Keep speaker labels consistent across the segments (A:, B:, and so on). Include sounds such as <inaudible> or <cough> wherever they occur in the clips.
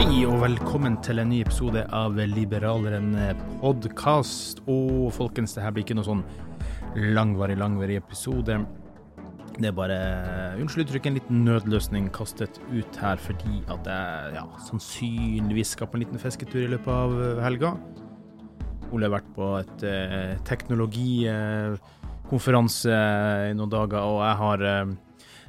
A: Hei og velkommen til en ny episode av Liberaleren podkast. Og folkens, det her blir ikke noe sånn langvarig, langvarig episode. Det er bare, unnskyld uttrykket, en liten nødløsning kastet ut her fordi at jeg ja, sannsynligvis skal på en liten fisketur i løpet av helga. Ole har vært på et eh, teknologikonferanse i noen dager, og jeg har eh,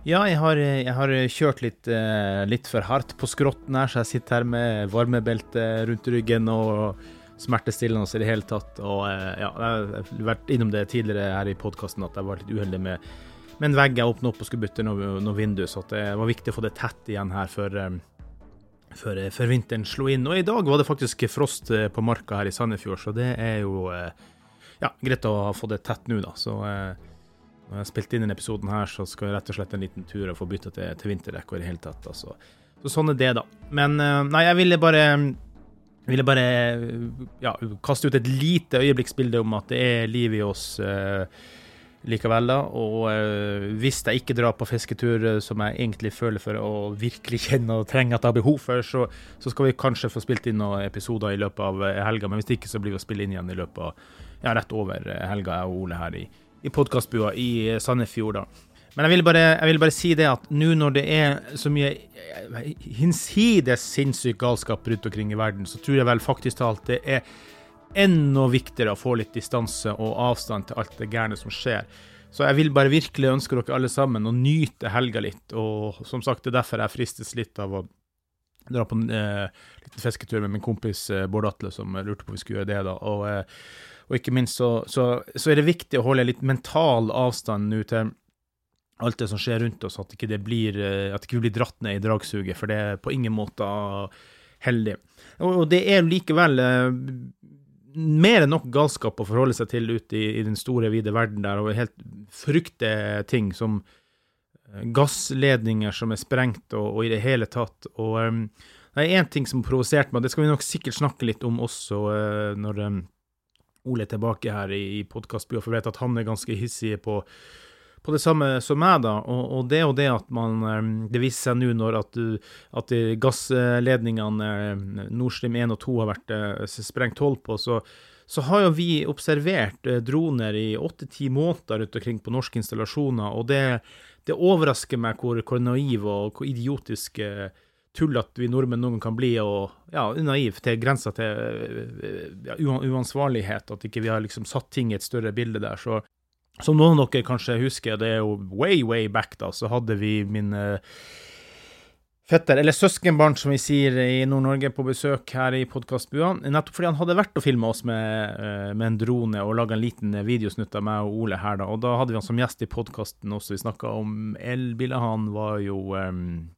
A: ja, jeg har, jeg har kjørt litt, eh, litt for hardt på skrotten her, så jeg sitter her med varmebelte rundt ryggen og smertestillende i det hele tatt. Og eh, ja, jeg har vært innom det tidligere her i podkasten at jeg var litt uheldig med, med en vegg jeg åpna opp og skulle bytte noe, noe vindu, så det var viktig å få det tett igjen her før, eh, før, før vinteren slo inn. Og i dag var det faktisk frost på marka her i Sandefjord, så det er jo ja, greit å fått det tett nå, da. Så når jeg har spilt inn denne episoden her, så skal jeg rett og slett en liten tur og få bytta til, til vinterdekk og i det hele tatt. Altså. Så sånn er det, da. Men nei, jeg ville bare ville bare ja, kaste ut et lite øyeblikksbilde om at det er liv i oss uh, likevel, da. Og uh, hvis jeg ikke drar på fisketur, som jeg egentlig føler for å virkelig kjenne og trenge at jeg har behov for, så, så, skal vi kanskje få spilt inn noen episoder i løpet av helga. Men hvis ikke, så blir vi å spille inn igjen i løpet av ja, rett over helga, jeg og Ole her i, i podkastbua i Sandefjord. da. Men jeg vil, bare, jeg vil bare si det at nå når det er så mye hinsides sinnssyk galskap rundt omkring i verden, så tror jeg vel faktisk talt det er enda viktigere å få litt distanse og avstand til alt det gærne som skjer. Så jeg vil bare virkelig ønske dere alle sammen å nyte helga litt. Og som sagt, det er derfor jeg fristes litt av å dra på en eh, liten fisketur med min kompis eh, Bård Atle, som lurte på om vi skulle gjøre det. da, og eh, og ikke minst så, så, så, er det viktig å holde litt mental avstand nå til alt det som skjer rundt oss, at ikke det blir, eh, at ikke vi blir dratt ned i dragsuget, for det er på ingen måte heldig. Og, det er likevel eh, mer enn nok galskap å forholde seg til ute i, i den store, vide verden der, og helt frykte ting som eh, gassledninger som er sprengt, og, og i det hele tatt. Og um, det er én ting som provoserte meg, det skal vi nok sikkert snakke litt om også uh, når um, Ole tilbake her i, podkastbua, for jeg vet at han er ganske hissig på, på det samme som meg, da. Og, og det og det at man eh, Det viser seg nå når at, at gassledningene eh, Nord Stream 1 og 2 har vært eh, sprengt hold på, så, så har jo vi observert droner i åtte-ti måneder rundt omkring på norske installasjoner, og det, det overrasker meg hvor, hvor naiv og hvor idiotisk tullete vi nordmenn noen kan bli, og ja, naiv til grensa til ja, uansvarlighet. At ikke vi har liksom satt ting i et større bilde der. Så som noen av dere kanskje husker, det er jo way, way back, da, så hadde vi min uh, fetter, eller søskenbarn som vi sier i Nord-Norge, på besøk her i podkastbua. Nettopp fordi han hadde vært og filma oss med, eh, med, en drone og laga en liten videosnutt av meg og Ole her, da. Og da hadde vi han som gjest i podkasten også. Vi snakka om elbiler. Han var jo um,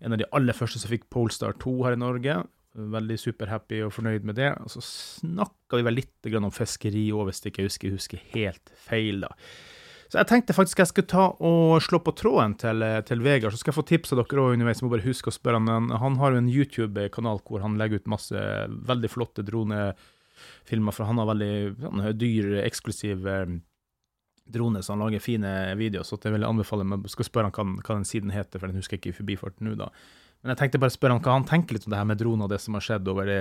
A: en av de aller første som fikk Polestar 2 her i Norge. Veldig superhappy og fornøyd med det. Og så snakka vi vel litt om fiskeri òg, hvis jeg ikke husker, husker helt feil, da. Så jeg tenkte faktisk jeg skulle ta og slå på tråden til, til Vegard, så skal jeg få tips av dere òg underveis. Jeg må bare huske å spørre han. Han har jo en YouTube-kanal hvor han legger ut masse veldig flotte dronefilmer, for han har veldig han har dyr, eksklusiv eh, drone, så han lager fine videoer. Så jeg vil anbefale meg, skal spørre han hva, den siden heter, for den husker jeg ikke i forbifarten nå, da. Men jeg tenkte bare å spørre han hva han tenker litt om det her med droner og det som har skjedd over det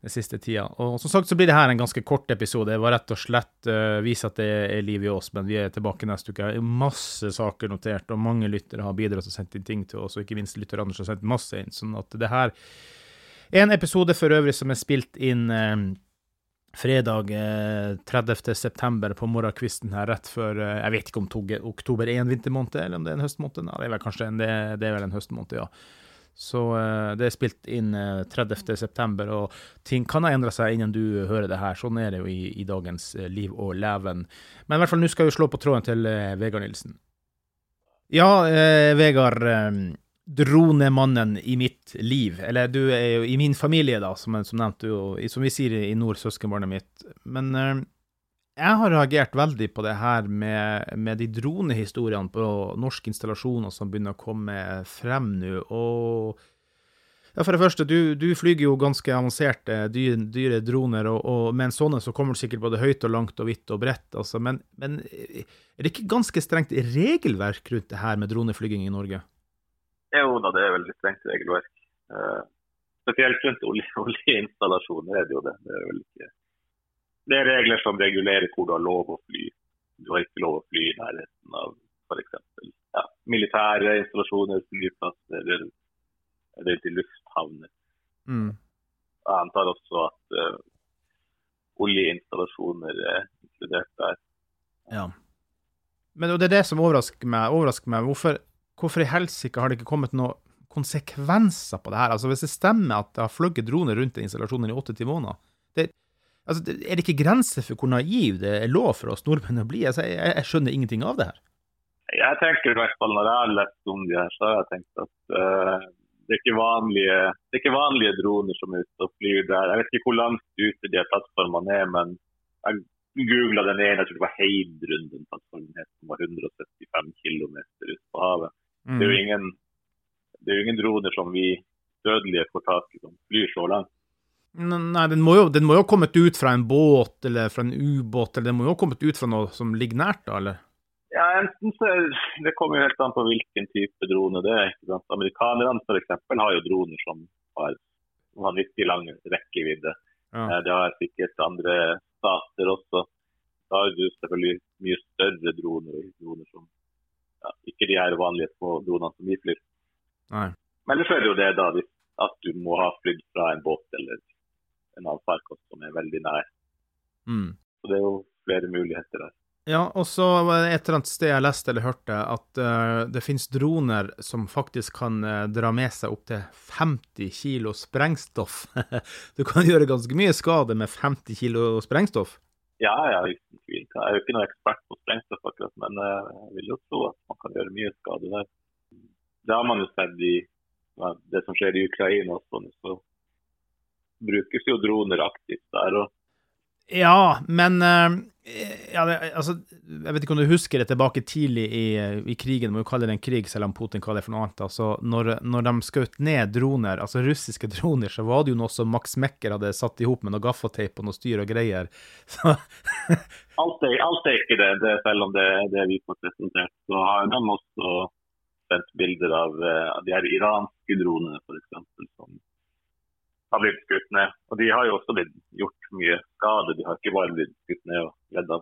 A: den siste tida. Og som sagt så blir det her en ganske kort episode. Det var rett og slett uh, vise at det er liv i oss, men vi er tilbake neste uke. Masse saker notert, og mange lyttere har bidratt og sendt inn ting til oss, og ikke minst lytter Anders har sendt masse inn. Sånn at det her er en episode for øvrig som er spilt inn uh, fredag eh, 30.9. på morgenkvisten her, rett før eh, Jeg vet ikke om tog, oktober er en vintermåned, eller om det er en høstmåned. Ja, det er vel kanskje en, det, det er vel en høstmåned, ja. Så uh, det er spilt inn eh, 30.9, og ting kan ha endra seg innen du hører det her. Sånn er det jo i, i dagens uh, liv og leven. Men i hvert fall nå skal vi slå på tråden til Vegard Nilsen. Ja, Vegard. Dronemannen i mitt liv. Eller du er jo i min familie, da, som, som nevnt, du, som vi sier i nord, søskenbarnet mitt. Men jeg har reagert veldig på det her med, med de dronehistoriene på norske installasjoner som begynner å komme frem nå. Og ja, for det første, du, du flyger jo ganske avanserte, dyre, dyre droner, og, og, med en sånn så kommer du sikkert både høyt og langt og vidt og bredt. Altså, men, men, er det ikke ganske strengt regelverk rundt det her med droneflyging i Norge?
B: Jo da, det er veldig strengt regelverk. Uh, spesielt rundt <laughs> oljeinstallasjoner olje er det jo det. Det er ikke det er regler som regulerer hvor du har lov å fly. Du har ikke lov å fly i nærheten av f.eks. Ja, militære installasjoner, flyplasser eller, eller til lufthavner. Mm. Jeg antar også at uh, oljeinstallasjoner er inkludert der.
A: Ja. Men det er det som overrasker meg. Overrasker meg. Hvorfor, hvorfor i helsike har det ikke kommet noen konsekvenser på det her? Altså Hvis det stemmer at det har fløyet droner rundt den installasjonen i åtte ti måneder, det, Altså, er det ikke grenser for hvor naiv det er lov for oss nordmenn å bli? Altså, jeg, jeg, skjønner ingenting av det her.
B: Jeg tenker i hvert fall Når jeg har lest om de her, så har jeg tenkt at uh, det, er ikke vanlige, det er ikke vanlige droner som er ute og flyr der. Jeg vet ikke hvor langt ute de plattformene er, men jeg googla den ene, jeg tror det var Heidrun, den plattformen som var 175 km ute på havet. Mm. Det, er jo ingen, det er jo ingen droner som vi dødelige får tak i som flyr så langt.
A: Nei, den må, jo, den må jo ha kommet ut fra en båt eller fra en ubåt, eller den må jo ha kommet ut fra noe som ligger nært, da, eller?
B: Ja, enten så Det kommer jo helt an på hvilken type drone det er. ikke sant? Amerikanerne f.eks. har jo droner som har vanvittig lang rekkevidde. Ja. Eh, det har sikkert andre stater også. Da har du selvfølgelig mye større droner, droner som ja, ikke de her vanlige små dronene som vi flyr. Nei. Men ellers er det jo det da, at du må ha flydd fra en båt eller en avfarkost som er veldig nær. Mm. Så det er jo flere muligheter der.
A: Ja, og så var det et eller annet sted jeg leste eller hørte at uh, det finnes droner som faktisk kan uh, dra med seg opptil 50 kilo sprengstoff. <laughs> du kan gjøre ganske mye skade med 50 kilo sprengstoff?
B: Ja, ja, uten tvil. Jeg er jo ikke noen ekspert på sprengstoff, akkurat, men uh, jeg vil jo tro at man kan gjøre mye skade der. Det har man jo sett i ja, det som skjer i Ukraina også. Så brukes jo droner aktivt der. og
A: ja, men uh, ja, det, altså, Jeg vet ikke om du husker det tilbake tidlig i, i krigen, må jo kalle det en krig, selv om Putin kaller det for noe annet. altså Når, når de skjøt ned droner, altså russiske <laughs> droner, så var det jo noe som Max Mekker hadde satt i hop med noe gaffateip og noe styr og greier. <laughs>
B: alt, er, alt, er, ikke det, det, selv om det er det vi får presentert. Så har de også sendt bilder av, eh, av de her iranske dronene, f.eks. som har blitt skutt ned. Og de har jo også blitt gjort mye skade. De har ikke bare blitt skutt ned og redda.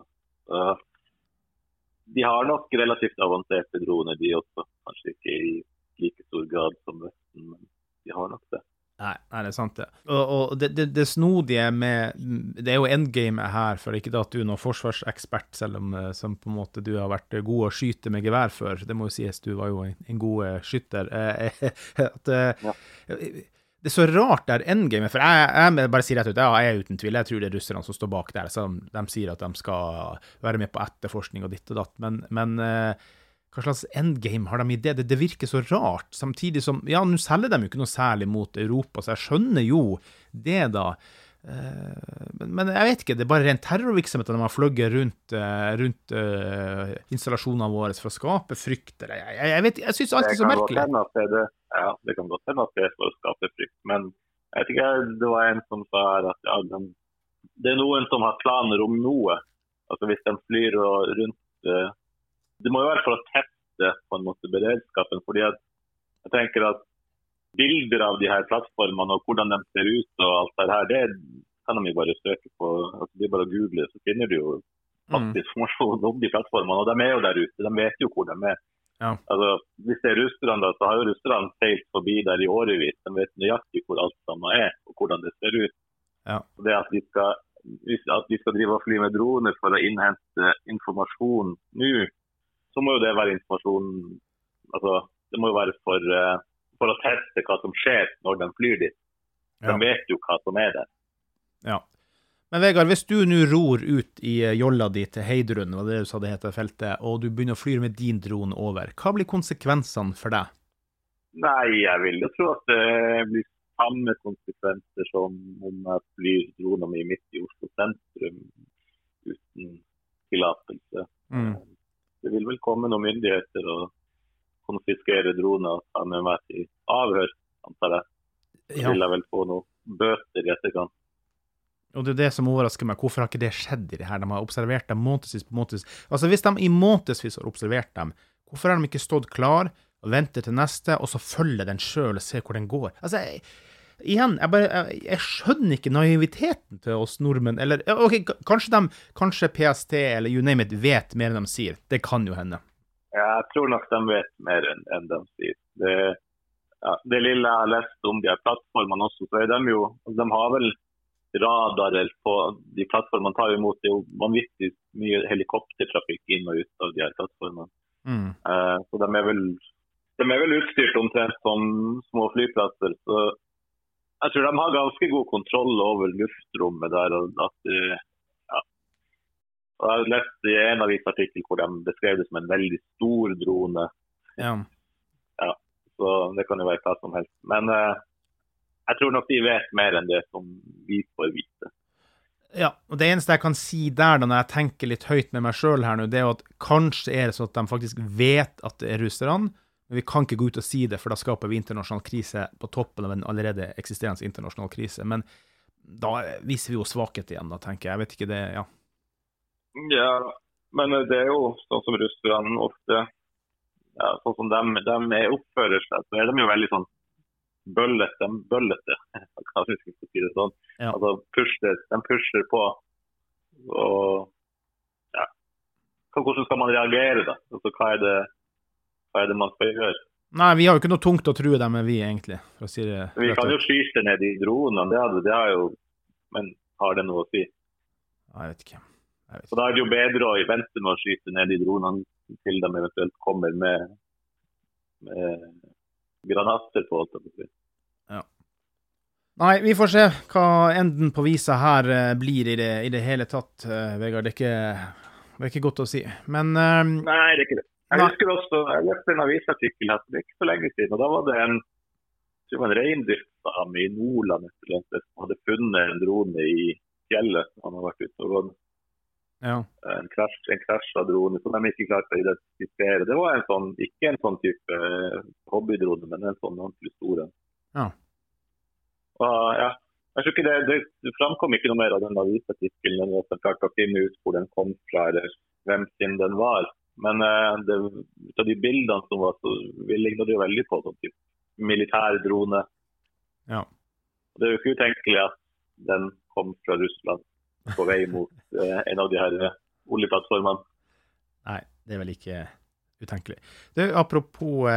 B: De har nok relativt avanserte droner, de også. Kanskje ikke i like stor grad som Vesten, men de har nok det.
A: Nei, nei, det er sant, det. Og, og det, det, det, snodige med Det er jo endgamet her, for ikke da at du er noen forsvarsekspert, selv om eh, som på en måte du har vært god å skyte med gevær før. Det må jo sies, du var jo en, en god eh, skytter. <laughs> at, ja. Det er så rart der endgamet, for jeg, jeg bare sier rett ut, jeg er uten tvil, jeg tror det er russerne som står bak der. Så de, sier at de skal være med på etterforskning og ditt og datt. Men, men hva slags endgame har de i det? det? Det, virker så rart. Samtidig som Ja, nå selger de jo ikke noe særlig mot Europa, så jeg skjønner jo det, da. Eh, men, men jeg vet ikke, det er bare ren terrorvirksomhet når man har rundt, eh, rundt uh, installasjonene våre for å skape frykt. Jeg, jeg, jeg, vet, jeg syns alt er så merkelig.
B: Det, ja, det kan godt hende at det er for å skape frykt, men jeg vet ikke, det var en som sa her at ja, den, det er noen som har planer om noe. Altså Hvis de flyr rundt uh, det må jo være for å teste på en måte beredskapen. fordi at jeg tenker at Bilder av de her plattformene og hvordan de ser ut, og alt det her, det kan de jo bare søke på. altså Det er bare å google, så finner du jo faktisk mm. informasjon om de plattformene. Og de er jo der ute, de vet jo hvor de er. Ja. Altså, Hvis det er russerne, da, så har jo russerne seilt forbi der i årevis. De vet nøyaktig hvor alt sammen er, og hvordan det ser ut. Ja. Og det at vi skal at vi skal drive og fly med droner for å innhente informasjon nå, så må jo det være informasjon altså, Det må jo være for, uh, for, å teste hva som skjer når de flyr dit. De ja. vet jo hva som er der.
A: Ja. Men Vegard, hvis du nå ror ut i eh, jolla di til Heidrun, hva det du sa det heter feltet, og du begynner å fly med din drone over, hva blir konsekvensene for deg?
B: Nei, jeg vil jo tro at det blir samme konsekvenser som om jeg flyr drona mi midt i Oslo sentrum uten tillatelse. Mm det vil vel komme noen myndigheter og konfiskere droner og ta med meg til avhør, antar jeg. Så ja. vil jeg vel få noen bøter i etterkant.
A: Og det er det som overrasker meg. Hvorfor har ikke det skjedd i det her? De har observert dem månedsvis på månedsvis. Altså, hvis de i månedsvis har observert dem, hvorfor har de ikke stått klar og ventet til neste, og så følger den sjøl og ser hvor den går? Altså, jeg, igjen, jeg, bare, jeg, jeg, skjønner ikke naiviteten til oss nordmenn. Eller ok, kanskje, de, kanskje PST eller you name it vet mer enn de sier. Det kan jo hende.
B: Jeg tror nok de vet mer enn, en de sier. Det, ja, det, lille jeg har lest om de her plattformene også, så er de jo De har vel radarer på de plattformene tar imot det er jo vanvittig mye helikoptertrafikk inn og ut av de her plattformene. Mm. Uh, så de er vel de er vel utstyrt omtrent som små flyplasser. så jeg tror de har ganske god kontroll over luftrommet der. og at ja. Og jeg har lest i en avisartikkel hvor de beskrev det som en veldig stor drone. Ja. ja. Så det kan jo være hva som helst. Men uh, jeg tror nok de vet mer enn det som vi får vite.
A: Ja, og Det eneste jeg kan si der, da, når jeg tenker litt høyt med meg sjøl det er jo at kanskje er det sånn at de faktisk vet at det er russerne men vi kan ikke gå ut og si det, for da skaper vi internasjonal krise på toppen av en allerede eksisterende internasjonal krise. Men da viser vi jo svakhet igjen, da, tenker jeg. Jeg vet ikke det, ja.
B: Ja, men det er jo sånn som russerne ofte ja, Sånn som de, de oppfører seg, så er de jo veldig sånn bøllete. bøllete <laughs> Kanskje vi skal si det sånn. Ja. Altså, pusher, de pusher på. Og ja. Hvordan skal man reagere, da? Altså, hva er det hva er det man skal gjøre?
A: Nei, vi har jo ikke noe tungt å true dem med, vi egentlig. si det.
B: Vi kan jo skyte ned de dronene, det, det har jo Men har det noe å si?
A: Jeg vet ikke.
B: Så Da er det jo bedre å vente med å skyte ned de dronene til de eventuelt kommer med, med granater på.
A: Ja. Nei, vi får se hva enden på visa her uh, blir i det, i det hele tatt, uh, Vegard. Det er, ikke, det er ikke godt å si. Men um...
B: Nei, det er ikke det. Jeg husker også, jeg leste en avisartikkel her for ikke så lenge siden. og Da var det en, en reindriftsdame i Nordland som hadde funnet en drone i fjellet. Han hadde vært ute og gått. Ja. En, krasj, en krasja drone som de ikke klarte å identifisere. Det var en sånn, ikke en sånn type eh, hobbydrone, men en sånn ordentlig stor en. Ja. Ja. Jeg tror ikke det, det, det, framkom ikke noe mer av den avisartikkelen at de klarte å finne ut hvor den kom fra, eller hvem sin den var. Men uh, det, ut av de bildene som var, så vi ligner det jo veldig på sånn type militær drone. Ja. Det er jo ikke utenkelig at den kom fra Russland på vei mot eh, en av de her uh, oljeplattformene.
A: Nei, det er vel ikke utenkelig. Du, apropos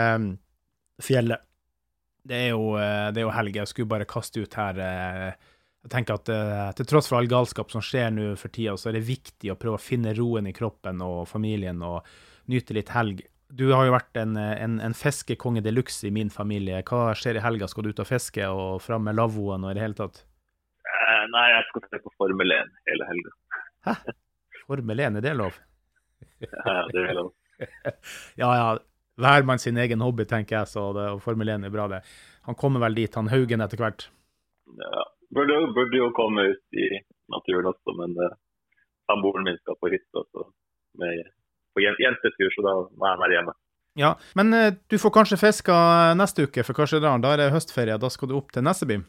A: fjellet. Det er jo, eh, det er jo helg. Jeg skulle bare kaste ut her eh, Jeg tenker at eh, til tross for all galskap som skjer nå for tida, så er det viktig å prøve å finne roen i kroppen og familien og nyte litt helg. Du har jo vært en, en, en fiskekonge de luxe i min familie. Hva skjer i helga? Skal du ut og fiske og fram med lavvoen og i det hele tatt?
B: Nei, jeg skal se på Formel 1 hele helga.
A: Hæ? Formel 1, er det lov? <laughs>
B: ja, det er lov. <laughs>
A: ja, ja hver mann sin egen hobby, tenker jeg, så det, og Formel 1 er bra, det. Han kommer vel dit, han Haugen, etter hvert?
B: Ja, burde, burde jo komme ut i naturen også, men uh, samboeren min skal på hytta med, på jentetur, så da må jeg være hjemme.
A: Ja, Men uh, du får kanskje fiska neste uke, for kanskje da, da er det høstferie. Da skal du opp til Nesseby?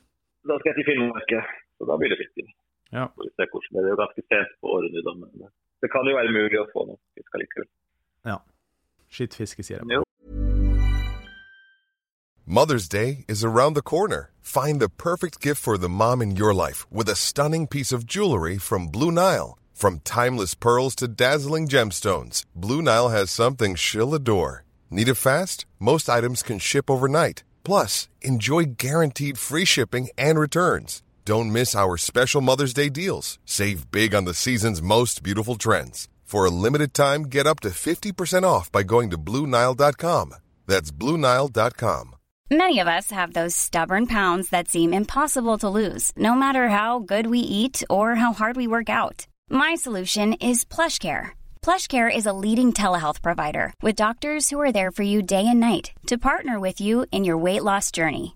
B: Da skal jeg til Finnmark, så da blir det fisking.
A: Ja.
B: Vi se hvordan det er. jo ganske sent på året nå, men det kan jo være mulig å få noe fisk likevel.
A: Ja. Skittfiske, sier jeg.
C: Mother's Day is around the corner. Find the perfect gift for the mom in your life with a stunning piece of jewelry from Blue Nile. From timeless pearls to dazzling gemstones, Blue Nile has something she'll adore. Need it fast? Most items can ship overnight. Plus, enjoy guaranteed free shipping and returns. Don't miss our special Mother's Day deals. Save big on the season's most beautiful trends. For a limited time, get up to 50% off by going to Bluenile.com. That's Bluenile.com.
D: Many of us have those stubborn pounds that seem impossible to lose, no matter how good we eat or how hard we work out. My solution is PlushCare. PlushCare is a leading telehealth provider with doctors who are there for you day and night to partner with you in your weight loss journey.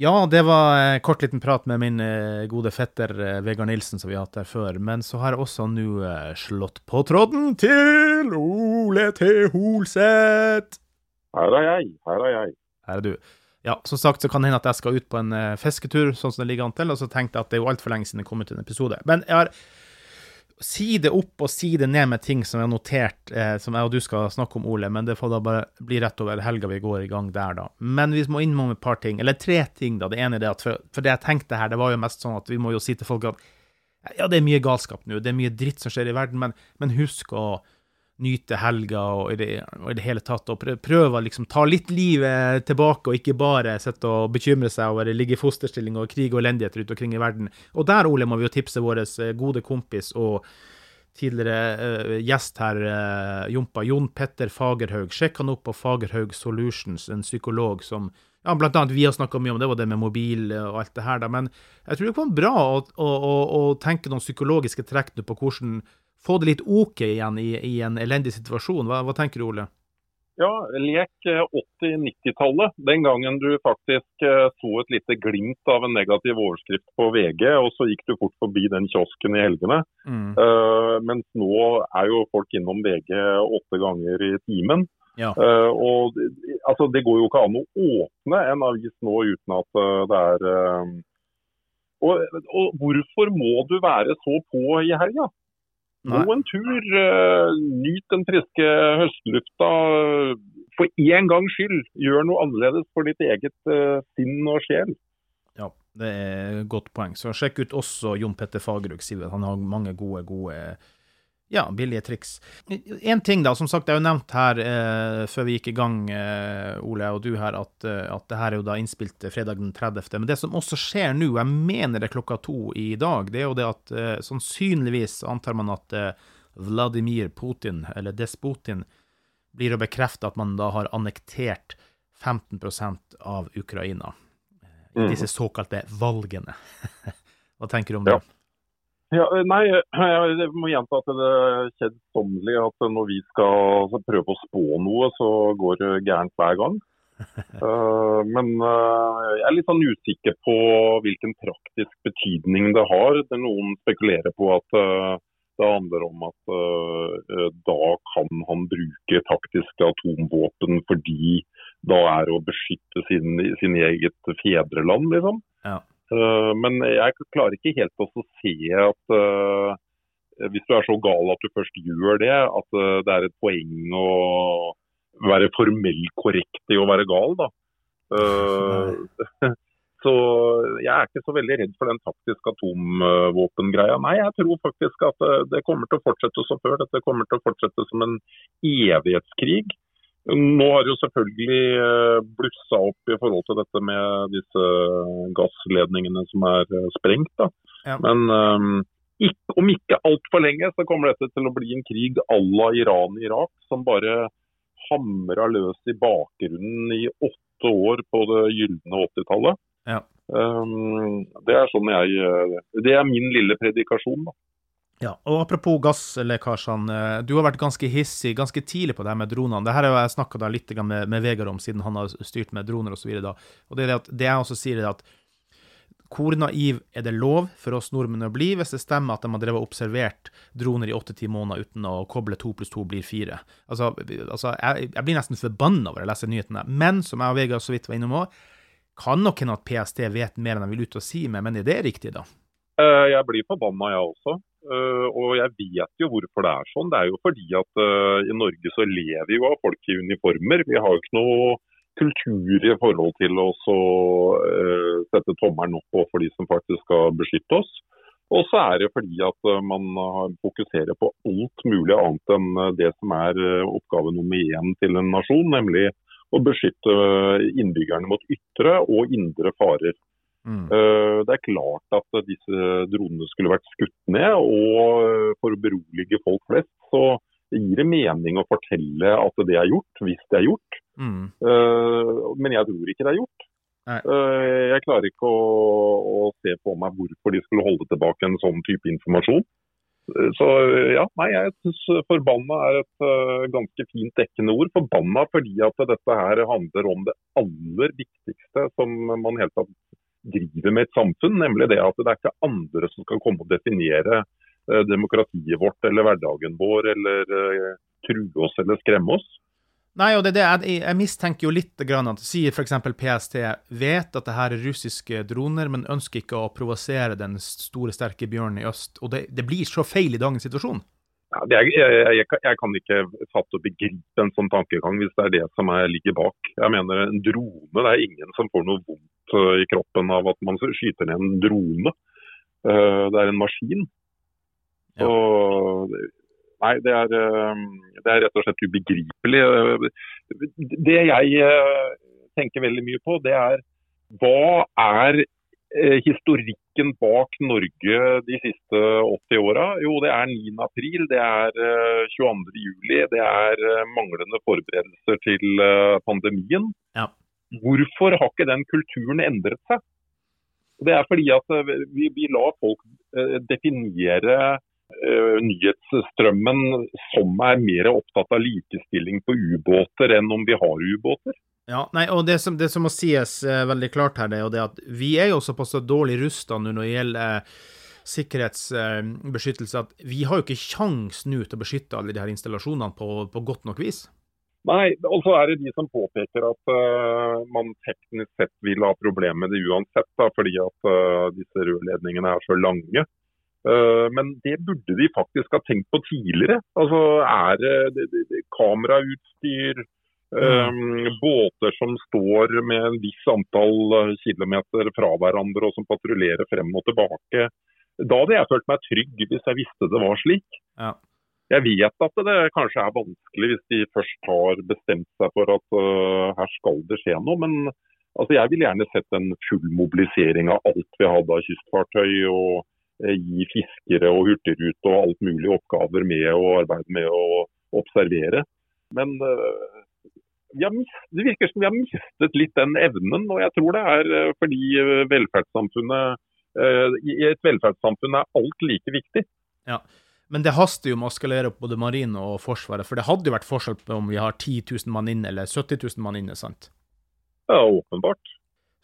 A: Ja, det var en kort liten prat med min eh, gode fetter eh, Vegard Nilsen, som vi har hatt der før. Men så har jeg også nå eh, slått på tråden til Ole T. Holseth.
E: Her er jeg, her er jeg.
A: Her er du. Ja, som sagt så kan det hende at jeg skal ut på en fisketur, sånn som det ligger an til. Og så tenkte jeg at det er jo altfor lenge siden det kom ut en episode. Men jeg har side opp og side ned med ting som jeg har notert, eh, som jeg og du skal snakke om, Ole, men det får da bare bli rett over helga vi går i gang der, da. Men vi må innom et par ting, eller tre ting, da. Det ene er det at for, for, det jeg tenkte her, det var jo mest sånn at vi må jo si til folk at ja, det er mye galskap nå, det er mye dritt som skjer i verden, men, men husk å nyte helga og i det, og i det hele tatt, og prøve å liksom ta litt livet tilbake, og ikke bare sitte og bekymre seg over ligge i fosterstilling og krig og elendighet rundt omkring i verden. Og der, Ole, må vi jo tipse vår eh, gode kompis og tidligere uh, gjest her, uh, Jompa, Jon Petter Fagerhaug. Sjekk han opp på Fagerhaug Solutions, en psykolog som ja, blant annet vi har snakka mye om, det var det med mobil og alt det her, da. Men jeg tror det kan være bra å, å, å, å tenke noen psykologiske trekk på hvordan få det litt ok igjen i, i en elendig situasjon. Hva, hva, tenker du, Ole?
E: Ja, lek 80-90-tallet. Den gangen du faktisk så et lite glimt av en negativ overskrift på VG, og så gikk du fort forbi den kiosken i helgene. Mm. Uh, mens nå er jo folk innom VG åtte ganger i timen. Ja. Uh, og altså, Det går jo ikke an å åpne en avis nå uten at uh, det er og, og, hvorfor må du være så på i helga? Gå en tur, nyt den friske høstlufta. For én gangs skyld, gjør noe annerledes for ditt eget sinn og sjel.
A: Ja, det er et godt poeng. Så sjekk ut også Jon Petter Fagerøk, Han har mange gode, gode ja, billige triks. En ting, da, som sagt, det er jo nevnt her eh, før vi gikk i gang, eh, Ole og du her, at, eh, at det her er jo da innspilt fredag den 30. Men det som også skjer nå, jeg mener det er klokka to i dag, det er jo det at eh, sannsynligvis antar man at eh, Vladimir Putin, eller despotin, blir å bekrefte at man da har annektert 15% av Ukraina. I mm. disse såkalte valgene. <laughs> Hva tenker du om det?
E: Ja. Ja, eh, nei, <clears throat> jeg må gjenta at det er kjedsommelig at når vi skal prøve å spå noe, så går det gærent hver gang. Uh, <laughs> men uh, jeg er litt sånn usikker på hvilken praktisk betydning det har. Det noen spekulerer på at uh, det handler om at da kan han bruke taktiske atomvåpen fordi da er å beskytte sin, sin eget fedreland, liksom. Ja. Eh, men jeg klarer ikke helt å se at uh, hvis du er så gal at du først gjør det, at uh, det er et poeng å være formell korrekt i å være gal, da. <laughs> Så jeg er ikke så veldig redd for den taktiske atomvåpengreia. Nei, jeg tror faktisk at det kommer til å fortsette som før. Dette kommer til å fortsette som en evighetskrig. Nå har det jo selvfølgelig eh, blussa opp i forhold til dette med disse gassledningene som er eh, sprengt. da. Ja. Men um, ikke, om ikke altfor lenge så kommer dette til å bli en krig à la Iran-Irak, som bare hamra løs i bakgrunnen i åtte år på det gylne 80-tallet. Ja. Um, det er sånn jeg Det er min lille predikasjon, da.
A: Ja, og Apropos gasslekkasjene. Du har vært ganske hissig ganske tidlig på det her med dronene. Det her har jeg snakka litt med, med, Vegard om, siden han har styrt med droner osv. Det, det, at, det jeg også sier, er at hvor naiv er det lov for oss nordmenn å bli hvis det stemmer at de har drevet observert droner i åtte-ti måneder uten å koble to pluss to blir fire? Altså, altså jeg, jeg, blir nesten forbanna over å lese nyhetene. Men som jeg og Vegard så vidt var innom òg, kan nok hende at PST vet mer enn de vil ut og si meg, men er det riktig, da?
E: Eh, jeg blir forbanna, jeg også. Uh, og jeg vet jo hvorfor det er sånn. Det er jo fordi at uh, i Norge så lever jo av folk i uniformer. Vi har jo ikke noe kultur i forhold til å uh, sette tommelen opp for de som faktisk skal beskytte oss. Og så er det fordi at man fokuserer på alt mulig annet enn det som er oppgave nummer én til en nasjon, nemlig å beskytte innbyggerne mot ytre og indre farer. Mm. Eh, det er klart at disse dronene skulle vært skutt ned. Og eh, for å berolige folk flest, så gir det mening å fortelle at det er gjort, hvis det er gjort. Mm. Eh, men jeg tror ikke det er gjort. Nei. Jeg klarer ikke å, å, se på meg hvorfor de skulle holde tilbake en sånn type informasjon. Så ja, nei, jeg syns forbanna er et uh, ganske fint dekkende ord. Forbanna fordi at dette her handler om det aller viktigste som man helt tatt driver med et samfunn, nemlig det at det er ikke andre som skal komme og definere eh, demokratiet vårt eller hverdagen vår, eller eh, true oss eller skremme oss.
A: Nei, og det er det jeg, jeg mistenker jo litt grann at sier f.eks. PST vet at det her er russiske droner, men ønsker ikke å provosere den store, sterke bjørnen i øst. Og det, det blir så feil i dagens situasjon.
E: Ja, er, jeg, jeg, jeg, kan ikke fatte og begripe en sånn tankegang hvis det er det som er, ligger bak. Jeg mener En drone, det er ingen som får noe vondt uh, i kroppen av at man skyter ned en drone. Uh, det er en maskin. Ja. Og, nei, det er, uh, det er, rett og slett ubegripelig. Det jeg tenker veldig mye på, det er hva er Eh, historikken bak Norge de siste 80 åra? Jo, det er 9. april, det er 22. Eh, juli, det er eh, manglende forberedelser til pandemien. Ja. Hvorfor har ikke den kulturen endret seg? Det er fordi at vi, vi lar folk definere nyhetsstrømmen som er mer opptatt av likestilling på ubåter enn om vi har ubåter.
A: Ja, nei, og det som, det som må sies eh, veldig klart her, det er jo det at vi er jo såpass dårlig rusta nå når det gjelder sikkerhetsbeskyttelse, at vi har jo ikke kjangs nå til å beskytte alle de her installasjonene på, på godt nok vis.
E: Nei, og så er det de som påpeker at uh, man teknisk sett vil ha problemer med det uansett, da, fordi at uh, disse rørledningene er så lange. Uh, men det burde de faktisk ha tenkt på tidligere. Altså Er det, det, det kamerautstyr, um, båter som står med en viss antall kilometer fra hverandre og som patruljerer frem og tilbake. Da hadde jeg følt meg trygg hvis jeg visste det var slik.
A: Ja.
E: Jeg vet at det kanskje er vanskelig hvis de først har bestemt seg for at uh, her skal det skje noe. Men altså, jeg vil gjerne sett en full mobilisering av alt vi hadde av kystfartøy. og uh, Gi fiskere og hurtigrute og alt mulig oppgaver med å arbeide med å observere. Men uh, det virker som vi har mistet litt den evnen. Og jeg tror det er fordi velferdssamfunnet i et velferdssamfunn er alt like viktig.
A: Ja, men det haster jo med å skalere opp både marine og Forsvaret, for det hadde jo vært forskjell på om vi har 10 000 mann inne eller 70 000 mann inne, sant?
E: Ja, åpenbart.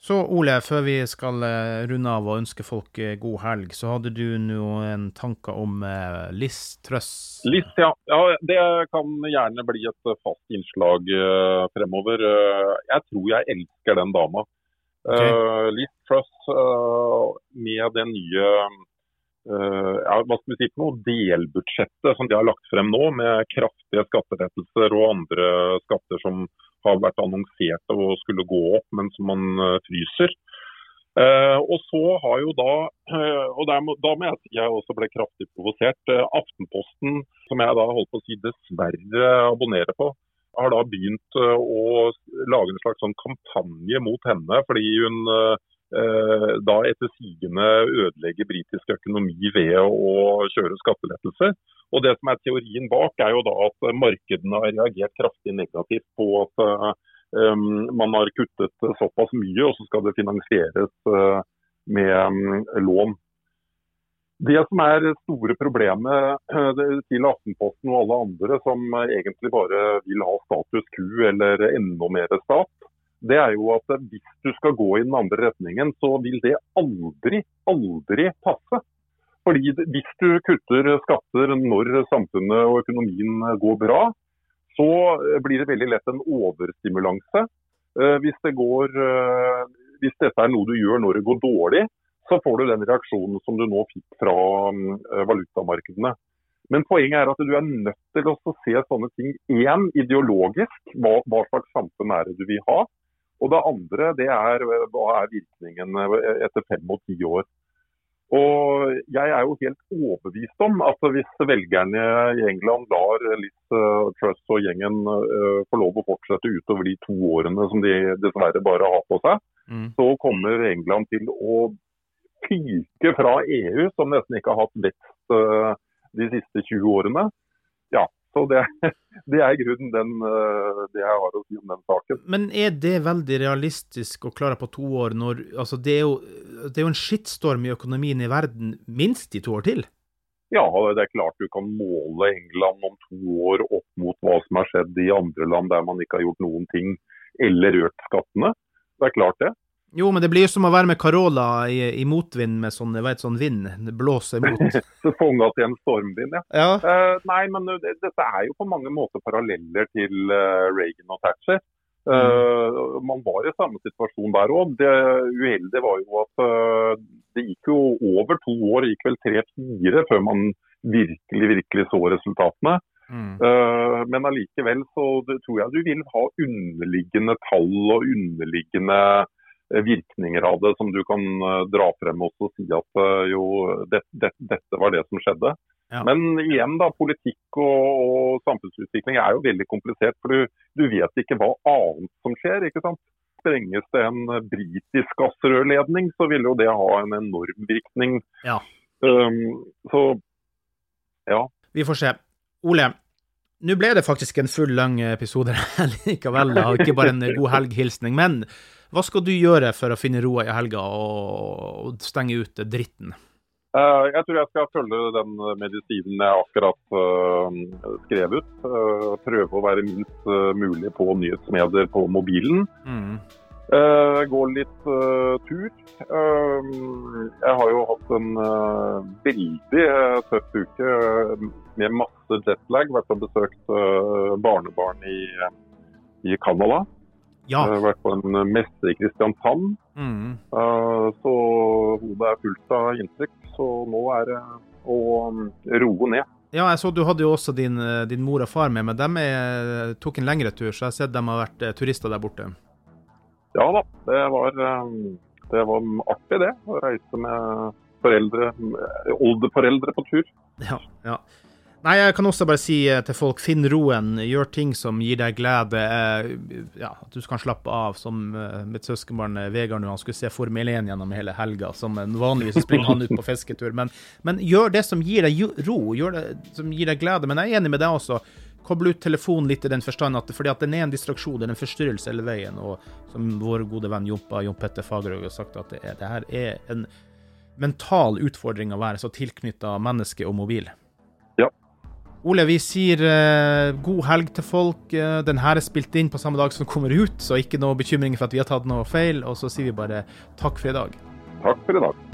A: Så Ole, før vi skal eh, runde av og ønske folk eh, god helg, så hadde du noen tanker om Liss Liz Trøss?
E: Liss, ja. ja. Det kan gjerne bli et fast innslag uh, fremover. Uh, jeg tror jeg elsker den dama. Okay. Trøss med det nye Uh, ja, hva skal vi si for noe, delbudsjettet som de har lagt frem nå, med kraftige skattelettelser og andre skatter som har vært annonsert og skulle gå opp, men som man uh, fryser. Uh, og så har jo da, og der, da må jeg si jeg også ble kraftig provosert, Aftenposten, som jeg da holdt på å si dessverre abonnerer på, har da begynt å lage en slags sånn kampanje mot henne, fordi hun Eh, da etter sigende ødelegge britisk økonomi ved å kjøre skattelettelser. Og Det som er teorien bak, er jo da at markedene har reagert kraftig negativt på at um, man har kuttet såpass mye, og så skal det finansieres uh, med lån. Det som er store problemet til Aftenposten og alle andre som egentlig bare vil ha status quo eller enda mer stat, det er jo at hvis du skal gå i den andre retningen, så vil det aldri, aldri passe. Fordi Hvis du kutter skatter når samfunnet og økonomien går bra, så blir det veldig lett en overstimulanse. Eh, hvis, det går, eh, hvis dette er noe du gjør når det går dårlig, så får du den reaksjonen som du nå fikk fra eh, valutamarkedene. Men poenget er at du er nødt til å se sånne ting én ideologisk. Hva, hva slags samfunn er det du vil ha? Og det andre det er hva er virkningen etter fem og ti år. Og Jeg er jo helt overbevist om at hvis velgerne i England lar Liz uh, Truss og gjengen uh, få lov å fortsette utover de to årene som de dessverre bare har på seg, mm. så kommer England til å fyke fra EU, som nesten ikke har hatt vekst uh, de siste 20 årene. Så det, <laughs> det er i grunnen den, eh, det jeg har å si om den saken.
A: Men er det veldig realistisk å klare på to år når altså det, er jo, det er jo en skittstorm i økonomien i verden minst i to år til?
E: Ja, det er klart du kan måle England om to år opp mot hva som har skjedd i andre land der man ikke har gjort noen ting eller økt skattene. Det er klart det.
A: Jo, men det blir jo som å være med Carola i, i motvind med sånn, vet, sånn vind. Det blåser mot. <laughs>
E: Fanga til en stormvind, ja.
A: ja.
E: Uh, nei, men det, dette er jo på mange måter paralleller til uh, Reagan og Thatcher. Uh, mm. Man var i samme situasjon der òg. Det uheldige var jo at det gikk jo over to år, gikk vel tre-fire, før man virkelig, virkelig så resultatene. Mm. men allikevel så tror jeg du vil ha underliggende tall og underliggende Eh, virkninger av det som du kan eh, dra frem og si at eh, jo, det, det, dette var det som skjedde. Ja. Men igjen, da, politikk og, og, samfunnsutvikling er jo veldig komplisert. For du, du, vet ikke hva annet som skjer. ikke sant? Sprenges det en britisk gassrørledning, så vil jo det ha en enorm virkning.
A: Ja.
E: Um, så ja.
A: Vi får se. Ole, nå ble det faktisk en full, lang episode <laughs> likevel. Da. Ikke bare en god helg-hilsning. Men hva skal du gjøre for å finne roa i helga og stenge ut dritten?
E: Uh, jeg tror jeg skal følge den medisinen jeg akkurat uh, skrev ut. Uh, prøve å være minst mulig på nyhetsmedier på mobilen. Mm. gå litt tur. jeg har jo hatt en veldig tøff uke med masse jetlag. Vært og besøkt barnebarn i, i Canada.
A: Ja.
E: Jeg har vært på en messe i Kristiansand. Mm. Uh, så hodet er fullt av inntrykk. Så nå er det å um, roe ned.
A: Ja, jeg så du hadde jo også din, eh, din mor og far med, men de er, tok en lengre tur, så jeg har sett de har vært eh, turister der borte.
E: Ja da, det var, um, det var artig det. Å reise med foreldre, oldeforeldre på tur.
A: Ja, ja. Nei, jeg kan også bare si eh, til folk, finn roen, gjør ting som gir deg glede. Eh, ja, At du kan slappe av, som eh, mitt søskenbarn Vegard nå, han skulle se Formel 1 gjennom hele helga. som Vanligvis springer han ut på fisketur. Men, men, gjør det som gir deg ro, gjør det som gir deg glede. Men jeg er enig med deg også. Koble ut telefonen litt i den forstand at fordi at den er en distraksjon, den er en forstyrrelse hele veien. Og som vår gode venn Jompa, Jon Petter Fagerhaug har sagt, at det, er, det her er en mental utfordring å være så tilknytta menneske og mobil. Ole, vi sier uh, god helg til folk. Uh, den her er spilt inn på samme dag som den kommer ut, så ikke noe bekymring for at vi har tatt noe feil. Og så sier vi bare takk for i dag.
E: Takk for i dag.